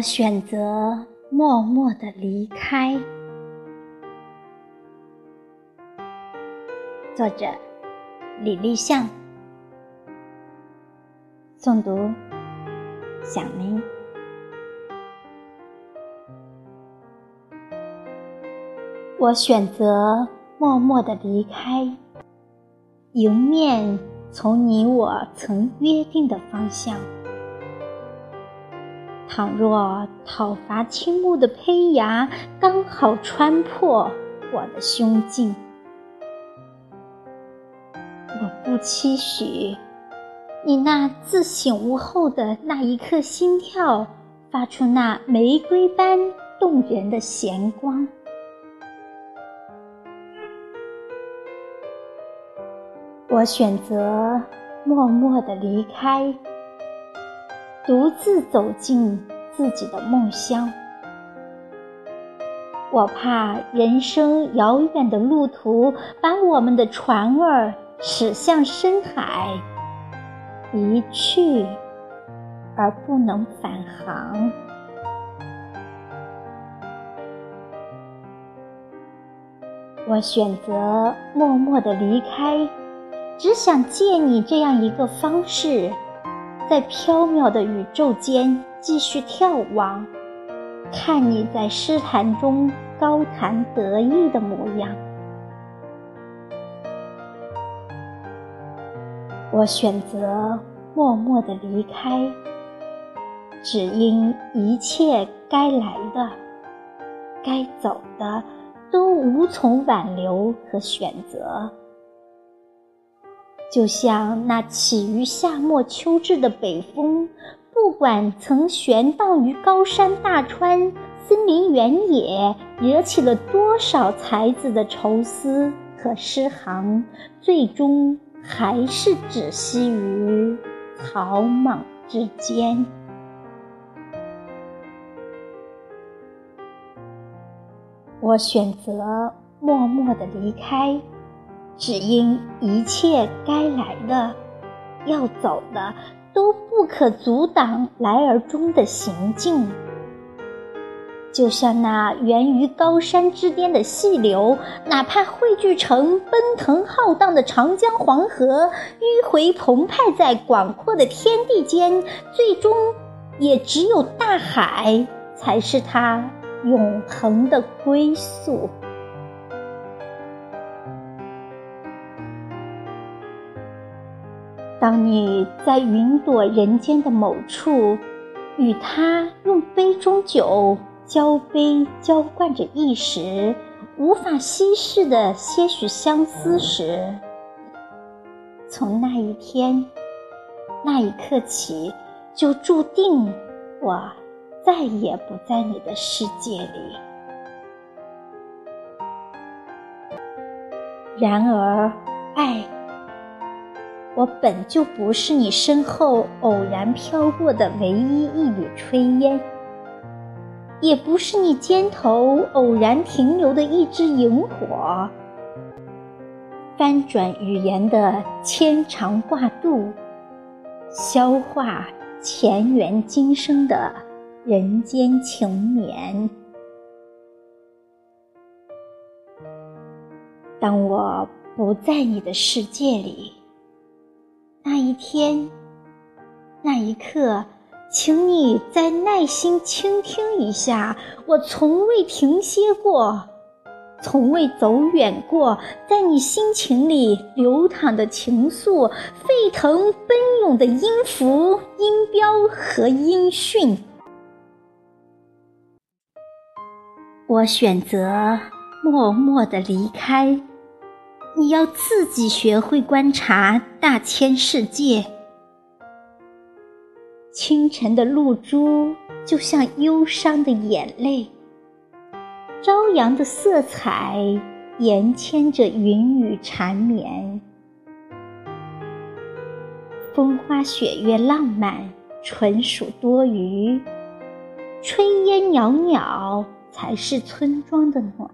我选择默默的离开。作者：李立向。诵读：小明。我选择默默的离开，迎面从你我曾约定的方向。倘若讨伐倾慕的胚芽刚好穿破我的胸襟，我不期许你那自醒悟后的那一刻心跳发出那玫瑰般动人的弦光。我选择默默的离开。独自走进自己的梦乡，我怕人生遥远的路途把我们的船儿驶向深海，一去而不能返航。我选择默默的离开，只想借你这样一个方式。在缥缈的宇宙间继续眺望，看你在诗坛中高谈得意的模样。我选择默默的离开，只因一切该来的、该走的，都无从挽留和选择。就像那起于夏末秋至的北风，不管曾悬荡于高山大川、森林原野，惹起了多少才子的愁思和诗行，最终还是止息于草莽之间。我选择默默的离开。只因一切该来的、要走的，都不可阻挡来而中的行径。就像那源于高山之巅的细流，哪怕汇聚成奔腾浩荡的长江黄河，迂回澎湃在广阔的天地间，最终也只有大海才是它永恒的归宿。当你在云朵人间的某处，与他用杯中酒交杯浇灌着一时无法稀释的些许相思时，从那一天、那一刻起，就注定我再也不在你的世界里。然而，爱。我本就不是你身后偶然飘过的唯一一缕炊烟，也不是你肩头偶然停留的一支萤火。翻转语言的牵肠挂肚，消化前缘今生的人间情绵。当我不在你的世界里。那一天，那一刻，请你再耐心倾听一下，我从未停歇过，从未走远过，在你心情里流淌的情愫，沸腾奔涌的音符、音标和音讯。我选择默默的离开。你要自己学会观察大千世界。清晨的露珠就像忧伤的眼泪，朝阳的色彩延牵着云雨缠绵。风花雪月浪漫，纯属多余。炊烟袅袅，才是村庄的暖。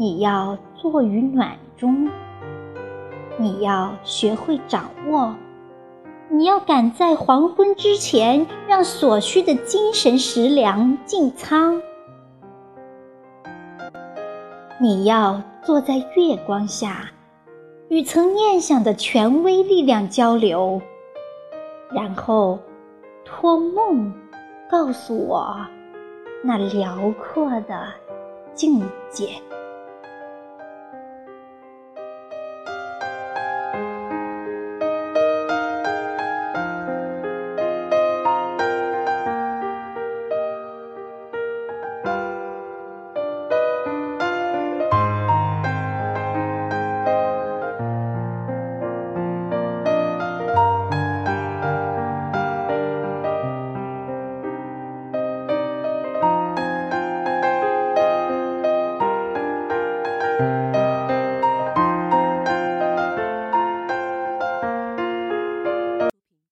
你要坐于暖中，你要学会掌握，你要赶在黄昏之前，让所需的精神食粮进仓。你要坐在月光下，与曾念想的权威力量交流，然后托梦告诉我那辽阔的境界。